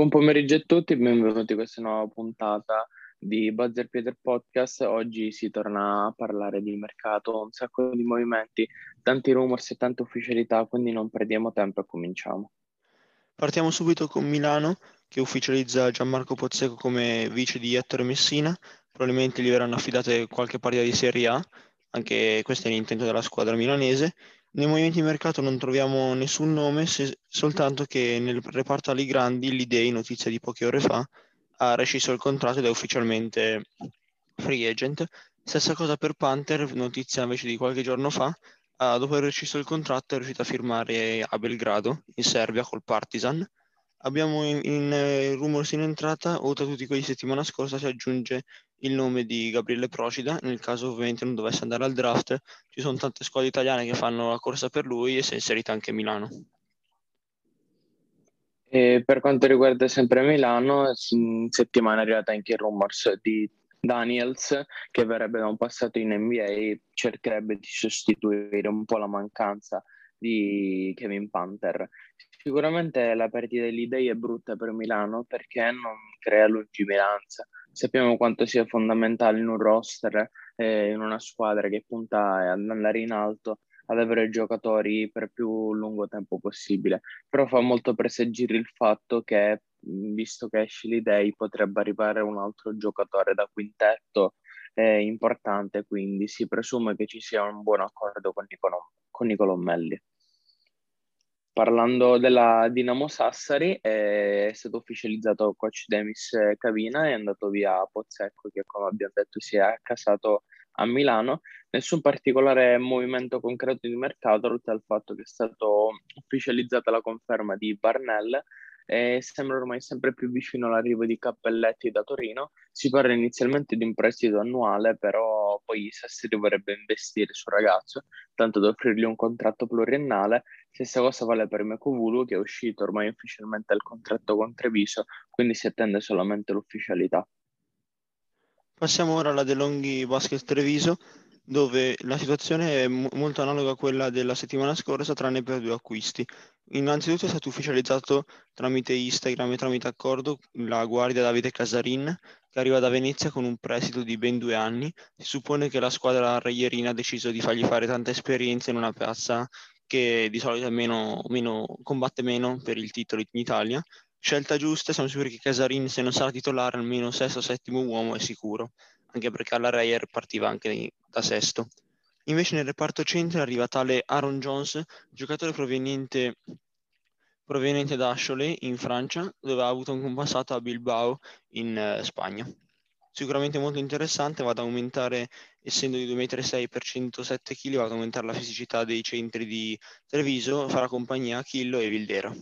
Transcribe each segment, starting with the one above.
Buon pomeriggio a tutti benvenuti a questa nuova puntata di Buzzer Peter Podcast. Oggi si torna a parlare di mercato, un sacco di movimenti, tanti rumors e tante ufficialità, quindi non perdiamo tempo e cominciamo. Partiamo subito con Milano che ufficializza Gianmarco Pozzeco come vice di Ettore Messina. Probabilmente gli verranno affidate qualche partita di Serie A, anche questo è l'intento della squadra milanese. Nei movimenti di mercato non troviamo nessun nome, se, soltanto che nel reparto Ali Grandi l'Idei, notizia di poche ore fa, ha rescisso il contratto ed è ufficialmente free agent. Stessa cosa per Panther, notizia invece di qualche giorno fa, uh, dopo aver rescisso il contratto è riuscito a firmare a Belgrado, in Serbia, col Partizan. Abbiamo in, in uh, rumors in entrata, oltre a tutti quelli di settimana scorsa, si aggiunge il nome di Gabriele Procida, nel caso ovviamente non dovesse andare al draft, ci sono tante squadre italiane che fanno la corsa per lui e si è inserita anche Milano. E per quanto riguarda sempre Milano, in settimana è arrivata anche il rumors di Daniels che verrebbe da un passato in NBA, cercherebbe di sostituire un po' la mancanza di Kevin Panther. Sicuramente la partita dell'Idei è brutta per Milano perché non crea lungimiranza sappiamo quanto sia fondamentale in un roster, eh, in una squadra che punta ad andare in alto, ad avere giocatori per più lungo tempo possibile. Però fa molto presagire il fatto che, visto che Ashley Day potrebbe arrivare un altro giocatore da quintetto eh, importante, quindi si presume che ci sia un buon accordo con Nicolo Melli. Parlando della Dinamo Sassari, è stato ufficializzato coach Demis Cavina, è andato via Pozzecco che come abbiamo detto si è accasato a Milano. Nessun particolare movimento concreto di mercato, oltre al fatto che è stata ufficializzata la conferma di Barnell e sembra ormai sempre più vicino all'arrivo di Cappelletti da Torino. Si parla inizialmente di un prestito annuale, però poi Sassari vorrebbe investire sul ragazzo, tanto da offrirgli un contratto pluriennale. Stessa cosa vale per Mekovulu, che è uscito ormai ufficialmente il contratto con Treviso, quindi si attende solamente l'ufficialità. Passiamo ora alla De Longhi Basket Treviso, dove la situazione è m- molto analoga a quella della settimana scorsa, tranne per due acquisti. Innanzitutto è stato ufficializzato tramite Instagram e tramite accordo la guardia Davide Casarin, che arriva da Venezia con un prestito di ben due anni. Si suppone che la squadra Reierina ha deciso di fargli fare tanta esperienza in una piazza che di solito meno, meno, combatte meno per il titolo in Italia. Scelta giusta, siamo sicuri che Casarin, se non sarà titolare, almeno sesto o settimo uomo è sicuro, anche perché alla Reyer partiva anche da sesto. Invece nel reparto centro arriva tale Aaron Jones, giocatore proveniente, proveniente da Cholet in Francia, dove ha avuto un passato a Bilbao in uh, Spagna. Sicuramente molto interessante, va ad aumentare, essendo di 2,6 m per 107 kg, va ad aumentare la fisicità dei centri di Treviso, farà compagnia a Chillo e Vildero.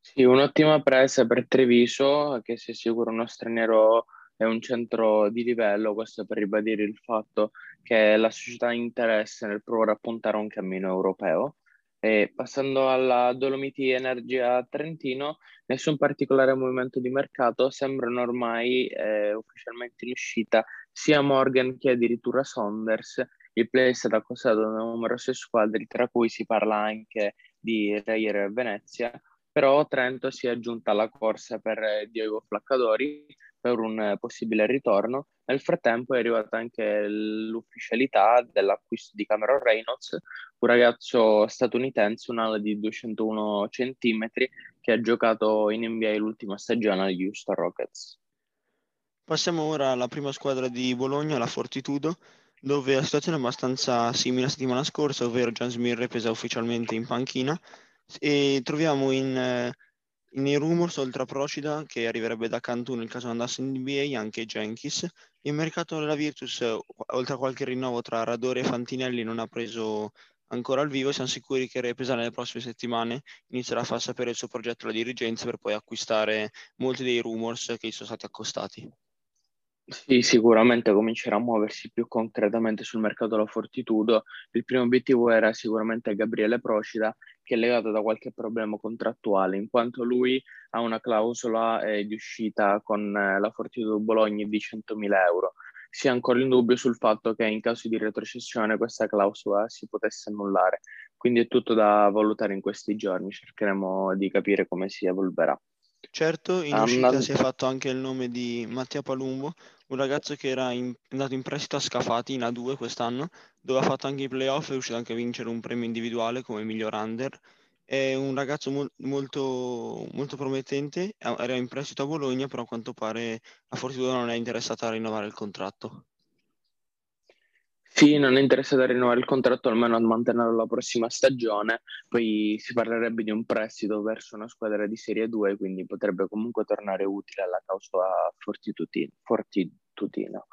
Sì, un'ottima presa per Treviso, che sia sicuro uno straniero è un centro di livello, questo per ribadire il fatto che la società ha interesse nel provare a puntare a un cammino europeo. E passando alla Dolomiti Energia Trentino, nessun particolare movimento di mercato, sembrano ormai eh, ufficialmente in uscita sia Morgan che addirittura Saunders. Il play è stato accostato da numerose squadre, tra cui si parla anche di Reyer Venezia, però Trento si è aggiunta alla corsa per Diego Flaccadori, per un possibile ritorno. Nel frattempo è arrivata anche l'ufficialità dell'acquisto di Cameron Reynolds, un ragazzo statunitense, un'ala di 201 cm, che ha giocato in NBA l'ultima stagione agli Houston Rockets. Passiamo ora alla prima squadra di Bologna, la Fortitudo, dove la situazione è abbastanza simile alla settimana scorsa, ovvero Gian Smirre pesa ufficialmente in panchina e troviamo in nei rumors, oltre a Procida, che arriverebbe da Cantù nel caso andasse in NBA, anche Jenkins. Il mercato della Virtus, oltre a qualche rinnovo tra Radori e Fantinelli, non ha preso ancora al vivo. Siamo sicuri che Repesa nelle prossime settimane inizierà a far sapere il suo progetto alla dirigenza per poi acquistare molti dei rumors che gli sono stati accostati. Sì, sicuramente comincerà a muoversi più concretamente sul mercato della Fortitudo. Il primo obiettivo era sicuramente Gabriele Procida, che è legato da qualche problema contrattuale, in quanto lui ha una clausola eh, di uscita con eh, la Fortitudo Bologna di 100.000 euro. Si è ancora in dubbio sul fatto che in caso di retrocessione questa clausola si potesse annullare. Quindi è tutto da valutare in questi giorni, cercheremo di capire come si evolverà. Certo, in uscita si è fatto anche il nome di Mattia Palumbo, un ragazzo che era in, andato in prestito a Scafati in A2 quest'anno, dove ha fatto anche i playoff e è riuscito anche a vincere un premio individuale come miglior under. È un ragazzo mo- molto, molto promettente, era in prestito a Bologna, però a quanto pare a Fortitudo non è interessata a rinnovare il contratto. Sì, non è interessato a rinnovare il contratto, almeno a mantenerlo la prossima stagione. Poi si parlerebbe di un prestito verso una squadra di Serie 2, quindi potrebbe comunque tornare utile alla causa Fortitutino.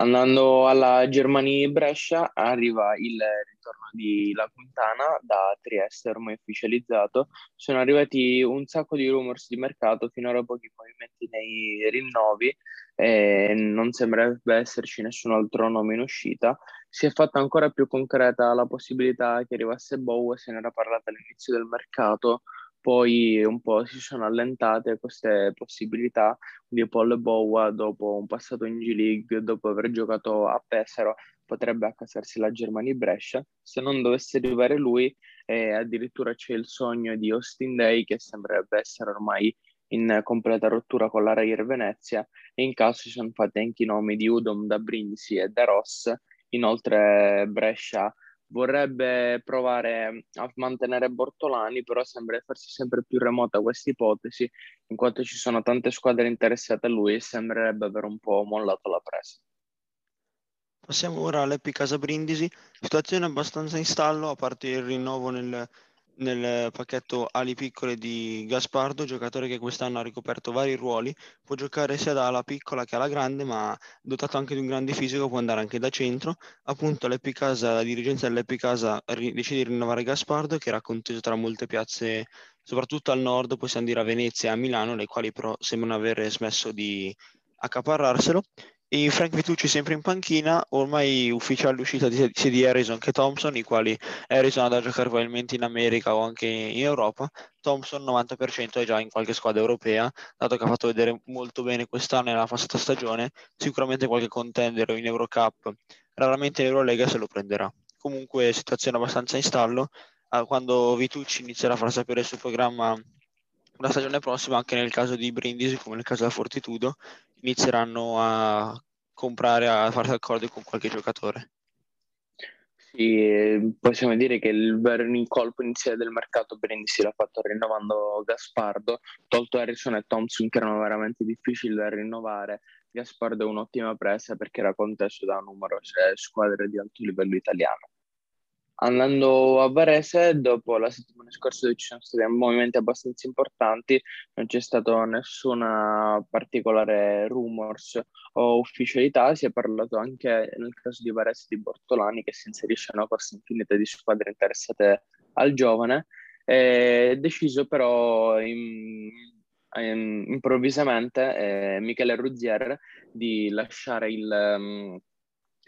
Andando alla Germania-Brescia, arriva il ritorno di La Quintana da Trieste, ormai ufficializzato. Sono arrivati un sacco di rumors di mercato, finora pochi movimenti nei rinnovi e non sembrerebbe esserci nessun altro nome in uscita. Si è fatta ancora più concreta la possibilità che arrivasse Bow, se ne era parlato all'inizio del mercato, poi un po' si sono allentate queste possibilità di Paul Bowa dopo un passato in G-League, dopo aver giocato a Pesaro, potrebbe accasarsi la Germania Brescia. Se non dovesse arrivare lui, eh, addirittura c'è il sogno di Austin Day che sembrerebbe essere ormai in completa rottura con la Rair Venezia e in caso si sono fatti anche i nomi di Udom da Brindisi e da Ross. Inoltre Brescia vorrebbe provare a mantenere Bortolani, però sembra farsi sempre più remota questa ipotesi, in quanto ci sono tante squadre interessate a lui e sembrerebbe aver un po' mollato la presa. Passiamo ora all'Epi Casa Brindisi, situazione abbastanza in stallo, a parte il rinnovo nel nel pacchetto ali piccole di Gaspardo, giocatore che quest'anno ha ricoperto vari ruoli, può giocare sia da ala piccola che alla grande, ma dotato anche di un grande fisico può andare anche da centro. Appunto l'Epicasa, la dirigenza dell'Epicasa ri- decide di rinnovare Gaspardo, che era conteso tra molte piazze, soprattutto al nord, possiamo dire a Venezia e a Milano, le quali però sembrano aver smesso di accaparrarselo. E Frank Vitucci sempre in panchina, ormai ufficiale l'uscita di, sia di Harrison che Thompson, i quali Harrison ha da giocare probabilmente in America o anche in Europa. Thompson 90% è già in qualche squadra europea, dato che ha fatto vedere molto bene quest'anno nella passata stagione, sicuramente qualche contender in Eurocup, raramente in Eurolega se lo prenderà. Comunque situazione abbastanza in stallo, ah, quando Vitucci inizierà a far sapere il suo programma la stagione prossima, anche nel caso di Brindisi, come nel caso della Fortitudo, inizieranno a comprare, a farsi accordi con qualche giocatore. Sì, possiamo dire che il vero colpo iniziale del mercato Brindisi l'ha fatto rinnovando Gaspardo, tolto Harrison e Thompson che erano veramente difficili da rinnovare. Gaspardo è un'ottima presa perché era contesto da numerose squadre di alto livello italiano. Andando a Varese, dopo la settimana scorsa dove ci sono stati movimenti abbastanza importanti, non c'è stato nessuna particolare rumors o ufficialità, si è parlato anche nel caso di Varese di Bortolani che si inserisce in una corsa infinita di squadre interessate al giovane, è deciso però in, in, improvvisamente eh, Michele Ruzier di lasciare il... Um,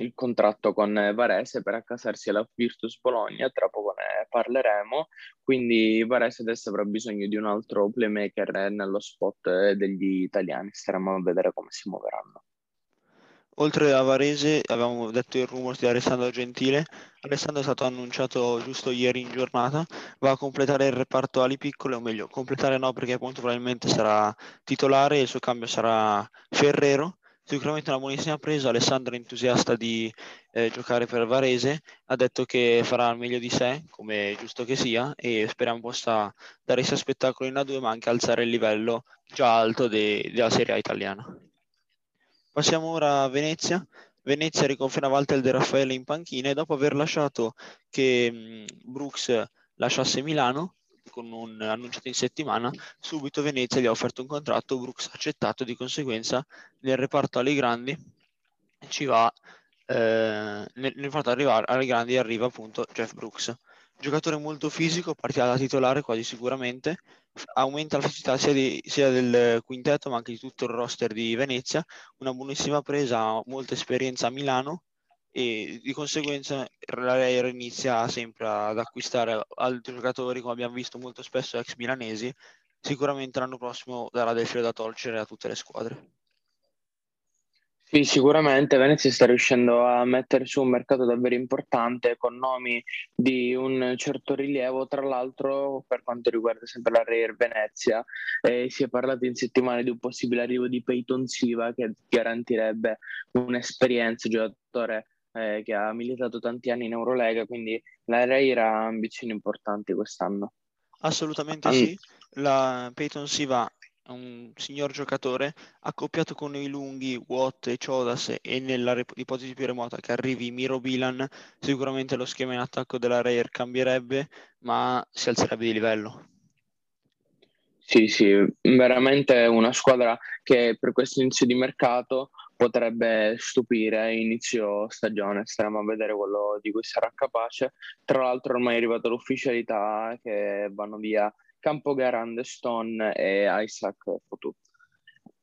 il contratto con Varese per accasarsi alla Virtus Bologna, tra poco ne parleremo, quindi Varese adesso avrà bisogno di un altro playmaker nello spot degli italiani, staremo a vedere come si muoveranno. Oltre a Varese avevamo detto il rumor di Alessandro Gentile, Alessandro è stato annunciato giusto ieri in giornata, va a completare il reparto ali piccole, o meglio, completare no perché appunto probabilmente sarà titolare e il suo cambio sarà Ferrero, sicuramente una buonissima presa. Alessandro è entusiasta di eh, giocare per Varese, ha detto che farà il meglio di sé, come giusto che sia, e speriamo possa dare sia spettacolo in A2, ma anche alzare il livello già alto de- della Serie A italiana. Passiamo ora a Venezia. Venezia riconferma Walter De Raffaele in panchina e dopo aver lasciato che mh, Brooks lasciasse Milano, con un annunciato in settimana, subito Venezia gli ha offerto un contratto, Brooks ha accettato, di conseguenza nel reparto alle grandi ci va, eh, nel, nel reparto arrivare alle grandi arriva appunto Jeff Brooks. Giocatore molto fisico, partirà da titolare quasi sicuramente, aumenta la fisicità sia, di, sia, del quintetto ma anche di tutto il roster di Venezia, una buonissima presa, molta esperienza a Milano, e di conseguenza la Real inizia sempre ad acquistare altri giocatori, come abbiamo visto molto spesso ex milanesi, sicuramente l'anno prossimo darà del filo da torcere a tutte le squadre. Sì, sicuramente Venezia sta riuscendo a mettere su un mercato davvero importante con nomi di un certo rilievo. Tra l'altro, per quanto riguarda sempre la Real Venezia, eh, si è parlato in settimana di un possibile arrivo di Peyton Siva che garantirebbe un'esperienza giocatore eh, che ha militato tanti anni in Eurolega, quindi la Real ha ambizioni importanti quest'anno. Assolutamente An- sì, la Peyton Siva un signor giocatore, accoppiato con i lunghi Watt e Chodas e nella ipotesi più remota che arrivi Miro Bilan, sicuramente lo schema in attacco della Rare cambierebbe, ma si alzerebbe di livello. Sì, sì, veramente una squadra che per questo inizio di mercato potrebbe stupire inizio stagione, staremo a vedere quello di cui sarà capace. Tra l'altro ormai è arrivata l'ufficialità che vanno via Campogarande, Stone e Isaac Fotu.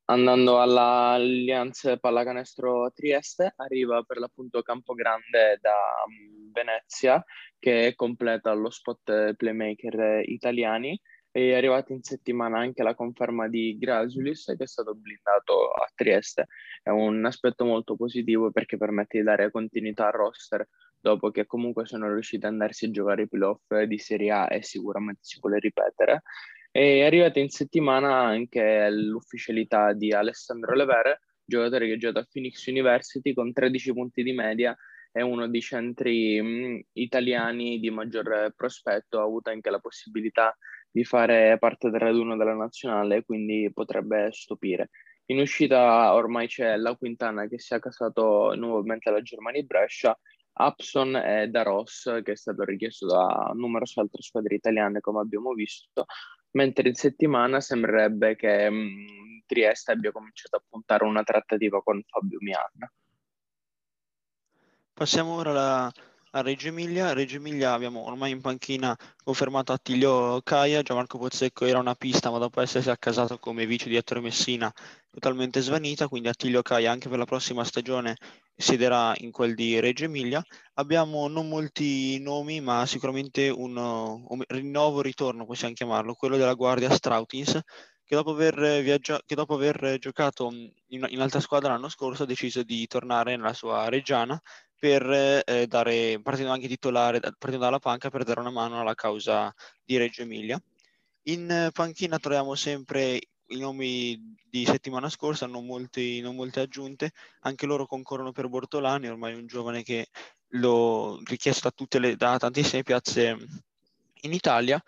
Andando all'Allianz Pallacanestro Trieste, arriva per l'appunto Campogrande da mm, Venezia, che completa lo spot playmaker italiani. È arrivata in settimana anche la conferma di Grasulis, che è stato blindato a Trieste. È un aspetto molto positivo perché permette di dare continuità al roster dopo che comunque sono riusciti ad andarsi a giocare i playoff di Serie A e sicuramente si vuole ripetere. È arrivata in settimana anche l'ufficialità di Alessandro Levere, giocatore che ha giocato a Phoenix University con 13 punti di media, è uno dei centri mh, mm, italiani di maggior prospetto, ha avuto anche la possibilità di fare parte del raduno della nazionale, quindi potrebbe stupire. In uscita ormai c'è la Quintana che si è casato nuovamente alla Germania Brescia Upson e Da Ross, che è stato richiesto da numerose altre squadre italiane, come abbiamo visto, mentre in settimana sembrerebbe che mh, mm, Trieste abbia cominciato a puntare una trattativa con Fabio Mian. Passiamo ora alla, a Reggio Emilia. A Reggio Emilia abbiamo ormai in panchina confermato Attilio Caia, Gianmarco Pozzecco era una pista, ma dopo essersi accasato come vice direttore Messina, totalmente svanita, quindi Attilio Caia anche per la prossima stagione siederà in quel di Reggio Emilia. Abbiamo non molti nomi, ma sicuramente un, un rinnovo ritorno, possiamo chiamarlo, quello della Guardia Strautins, che dopo aver, viaggia- che dopo aver giocato in, in, altra squadra l'anno scorso ha deciso di tornare nella sua reggiana per eh, dare, partendo anche titolare, partendo dalla panca per dare una mano alla causa di Reggio Emilia. In panchina troviamo sempre i nomi di settimana scorsa, non, molti, non molte aggiunte, anche loro concorrono per Bortolani, ormai un giovane che l'ho richiesto da, le, da tantissime piazze in Italia.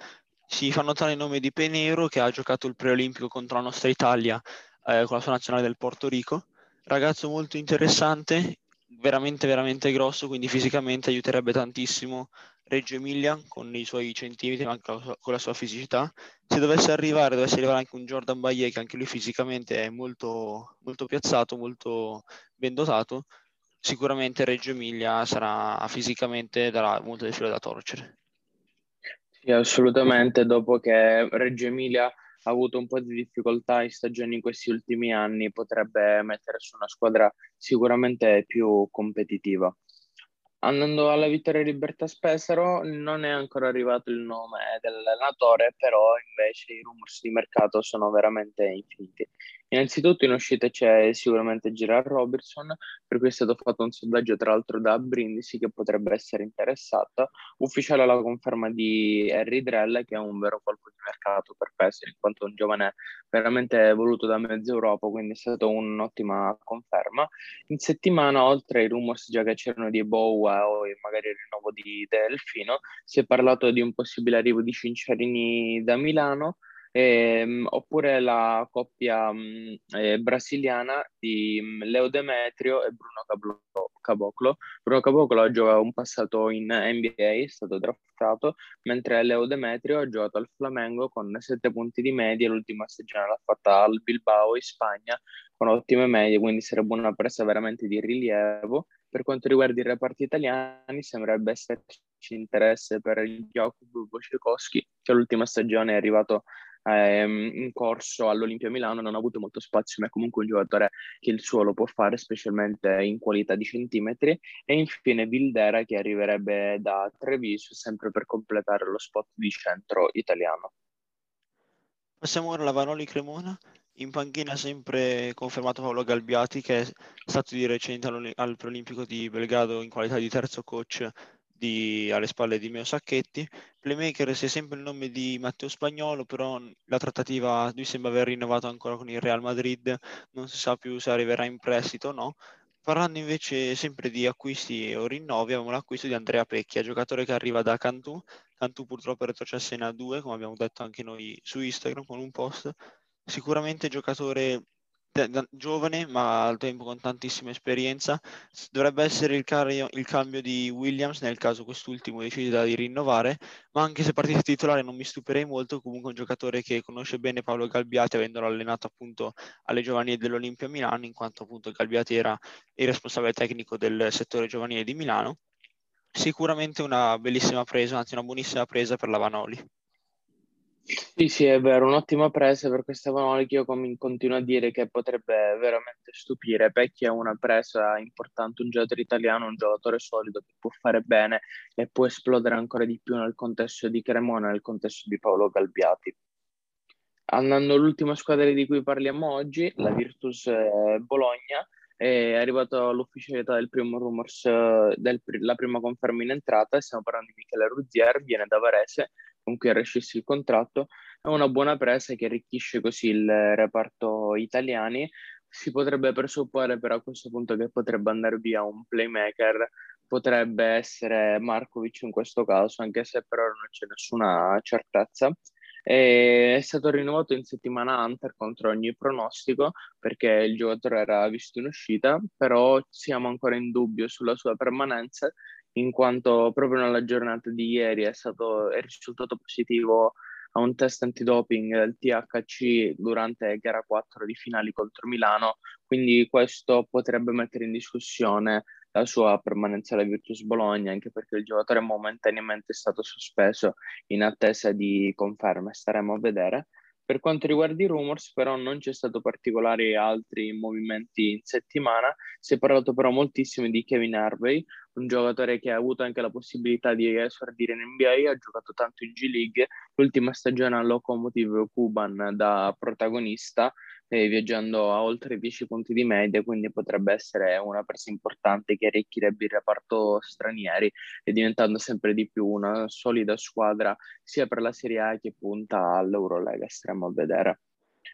Si fa notare il nome di Penero che ha giocato il preolimpico contro la nostra Italia eh, con la sua nazionale del Porto Rico. Ragazzo molto interessante, veramente veramente grosso, quindi fisicamente aiuterebbe tantissimo Reggio Emilia con i suoi centimetri, ma anche con la sua fisicità. Se dovesse arrivare, dovesse arrivare anche un Jordan Baye, che anche lui fisicamente è molto, molto piazzato, molto ben dotato, sicuramente Reggio Emilia sarà fisicamente darà molto del filo da torcere. Sì, assolutamente. Dopo che Reggio Emilia ha avuto un po' di difficoltà in stagioni in questi ultimi anni, potrebbe mettere su una squadra sicuramente più competitiva. Andando alla Vittoria Libertà Pesaro, non è ancora arrivato il nome dell'allenatore, però invece i rumors di mercato sono veramente infiniti. Innanzitutto in uscita c'è sicuramente Gerard Robertson, per cui è stato fatto un sondaggio tra l'altro da Brindisi che potrebbe essere interessata. Ufficiale la conferma di Harry Drell che è un vero colpo di mercato per Pesaro, in quanto un giovane veramente voluto da mezza Europa, quindi è stata un'ottima conferma. In settimana, oltre ai rumors già che c'erano di Bowa o magari il rinnovo di Delfino, si è parlato di un possibile arrivo di Cinciarini da Milano ehm, oppure la coppia mh, eh, brasiliana di mh, Leo Demetrio e Bruno Cablo- Caboclo. Bruno Caboclo ha giocato un passato in NBA, è stato draftato, mentre Leo Demetrio ha giocato al Flamengo con 7 punti di media, l'ultima stagione l'ha fatta al Bilbao in Spagna con ottime medie, quindi sarebbe una presa veramente di rilievo. Per quanto riguarda i reparti italiani, sembrerebbe esserci interesse per Jakub Wojciechowski, che l'ultima stagione è arrivato ehm, in corso all'Olimpia Milano non ha avuto molto spazio, ma è comunque un giocatore che il suo lo può fare, specialmente in qualità di centimetri. E infine Vildera che arriverebbe da Treviso, sempre per completare lo spot di centro italiano. Passiamo ora alla Vanoli Cremona. In panchina sempre confermato Paolo Galbiati, che è stato di recente al preolimpico di Belgrado in qualità di terzo coach di, alle spalle di Meo Sacchetti. Playmaker si è sempre il nome di Matteo Spagnolo, però la trattativa lui sembra aver rinnovato ancora con il Real Madrid, non si sa più se arriverà in prestito o no. Parlando invece sempre di acquisti o rinnovi, abbiamo l'acquisto di Andrea Pecchia, giocatore che arriva da Cantù. Cantù purtroppo è retrocesso in A2, come abbiamo detto anche noi su Instagram con un post. Sicuramente giocatore giovane ma al tempo con tantissima esperienza. Dovrebbe essere il, cario, il, cambio di Williams nel caso quest'ultimo decida di rinnovare, ma anche se partita titolare non mi stupirei molto, comunque un giocatore che conosce bene Paolo Galbiati avendolo allenato appunto alle giovanili dell'Olimpia Milano, in quanto appunto Galbiati era il responsabile tecnico del settore giovanile di Milano. Sicuramente una bellissima presa, anzi una buonissima presa per la Vanoli. Sì, sì, è vero, un'ottima presa per questa Vanoli io com- continuo a dire che potrebbe veramente stupire. Pecchi è una presa importante, un giocatore italiano, un giocatore solido che può fare bene e può esplodere ancora di più nel contesto di Cremona, nel contesto di Paolo Galbiati. Andando all'ultima squadra di cui parliamo oggi, la Virtus eh, Bologna, è arrivato all'ufficialità del primo rumors, eh, della prima conferma in entrata, stiamo parlando di Michele Ruzier, viene da Varese, con cui ha rescisso il contratto, è una buona presa che arricchisce così il reparto italiani. Si potrebbe presupporre però a questo punto che potrebbe andare via un playmaker, potrebbe essere Markovic in questo caso, anche se per ora non c'è nessuna certezza. E è stato rinnovato in settimana Hunter contro ogni pronostico perché il giocatore era visto in uscita, però siamo ancora in dubbio sulla sua permanenza in quanto proprio nella giornata di ieri è, stato, è risultato positivo a un test antidoping del THC durante gara 4 di finali contro Milano, quindi questo potrebbe mettere in discussione la sua permanenza alla Virtus Bologna, anche perché il giocatore momentaneamente è stato sospeso in attesa di conferme, staremo a vedere. Per quanto riguarda i rumors, però, non c'è stato particolari altri movimenti in settimana. Si è parlato però moltissimo di Kevin Harvey, un giocatore che ha avuto anche la possibilità di esordire in NBA, ha giocato tanto in G League, l'ultima stagione al Locomotive Cuban da protagonista eh, viaggiando a oltre 10 punti di media, quindi potrebbe essere una presa importante che arricchirebbe il reparto stranieri e diventando sempre di più una solida squadra sia per la Serie A che punta all'Eurolega, staremo a vedere.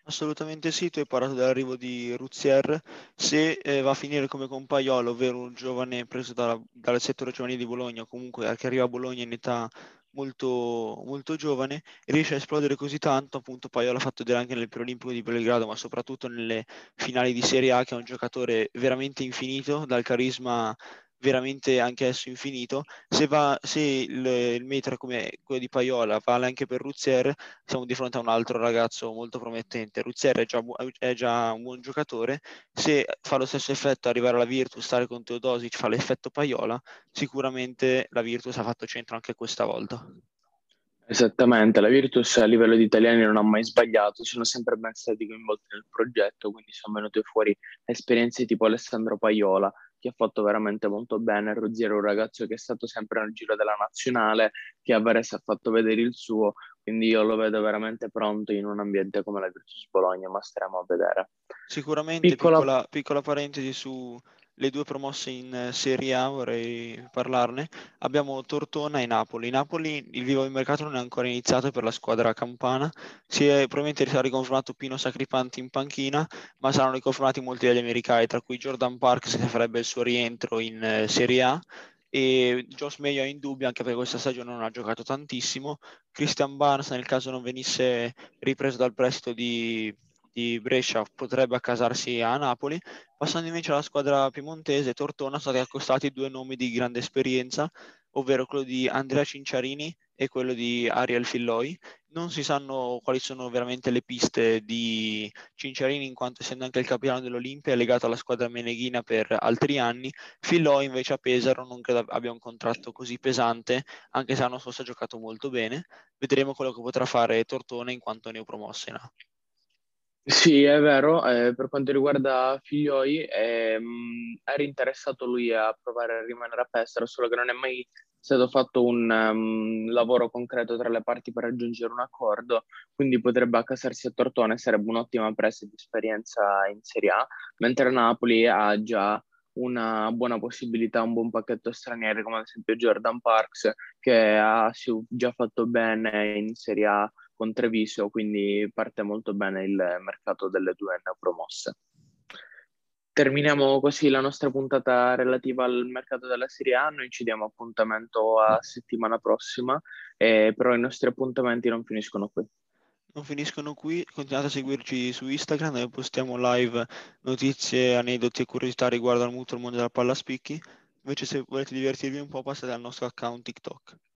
Assolutamente sì, tu hai parlato dell'arrivo di Ruzier, se eh, va a finire come compaiolo, ovvero un giovane preso dalla, dal settore giovanile di Bologna, comunque che arriva a Bologna in età molto, molto giovane, riesce a esplodere così tanto, appunto poi l'ha fatto vedere anche nel preolimpico di Belgrado, ma soprattutto nelle finali di Serie A, che è un giocatore veramente infinito, dal carisma veramente anche esso infinito. Se, va, se il, il metro come quello di Paiola vale anche per Ruzier, siamo di fronte a un altro ragazzo molto promettente. Ruzier è già, è già un buon giocatore, se fa lo stesso effetto arrivare alla Virtus, stare con Teodosic, fa l'effetto Paiola, sicuramente la Virtus ha fatto centro anche questa volta. Esattamente, la Virtus a livello di italiani non ha mai sbagliato, sono sempre ben stati coinvolti nel progetto, quindi sono venute fuori esperienze tipo Alessandro Paiola, che ha fatto veramente molto bene. Rozier è un ragazzo che è stato sempre nel giro della nazionale, che a Varese ha fatto vedere il suo, quindi io lo vedo veramente pronto in un ambiente come la Virtus Bologna, ma staremo a vedere. Sicuramente, piccola, piccola, piccola parentesi su le due promosse in eh, Serie A, vorrei parlarne. Abbiamo Tortona e Napoli. Napoli, il vivo di mercato non è ancora iniziato per la squadra campana. Si è, probabilmente sarà riconfermato Pino Sacripanti in panchina, ma saranno riconfermati molti degli americani, tra cui Jordan Parks che farebbe il suo rientro in eh, Serie A e Josh Mayo è in dubbio anche perché questa stagione non ha giocato tantissimo. Christian Barnes nel caso non venisse ripreso dal prestito di di Brescia potrebbe accasarsi a Napoli. Passando invece alla squadra piemontese, Tortona, sono stati accostati due nomi di grande esperienza, ovvero quello di Andrea Cinciarini e quello di Ariel Filloi. Non si sanno quali sono veramente le piste di Cinciarini, in quanto essendo anche il capitano dell'Olimpia è legato alla squadra meneghina per altri anni. Filloi invece a Pesaro non credo abbia un contratto così pesante, anche se l'anno scorso ha giocato molto bene. Vedremo quello che potrà fare Tortona in quanto neopromossa in A. Sì, è vero, eh, per quanto riguarda Figlioi, ehm, era interessato lui a provare a rimanere a Pesaro, solo che non è mai stato fatto un um, lavoro concreto tra le parti per raggiungere un accordo, quindi potrebbe accasarsi a Tortone, sarebbe un'ottima presa di esperienza in Serie A, mentre Napoli ha già una buona possibilità, un buon pacchetto stranieri come ad esempio Jordan Parks che ha già fatto bene in Serie A con Treviso, quindi parte molto bene il mercato delle due neopromosse. Terminiamo così la nostra puntata relativa al mercato della Serie A, noi ci diamo appuntamento a settimana prossima, eh, però i nostri appuntamenti non finiscono qui. Non finiscono qui, continuate a seguirci su Instagram dove postiamo live notizie, aneddoti e curiosità riguardo al mutuo mondo della palla spicchi. Invece se volete divertirvi un po' passate al nostro account TikTok.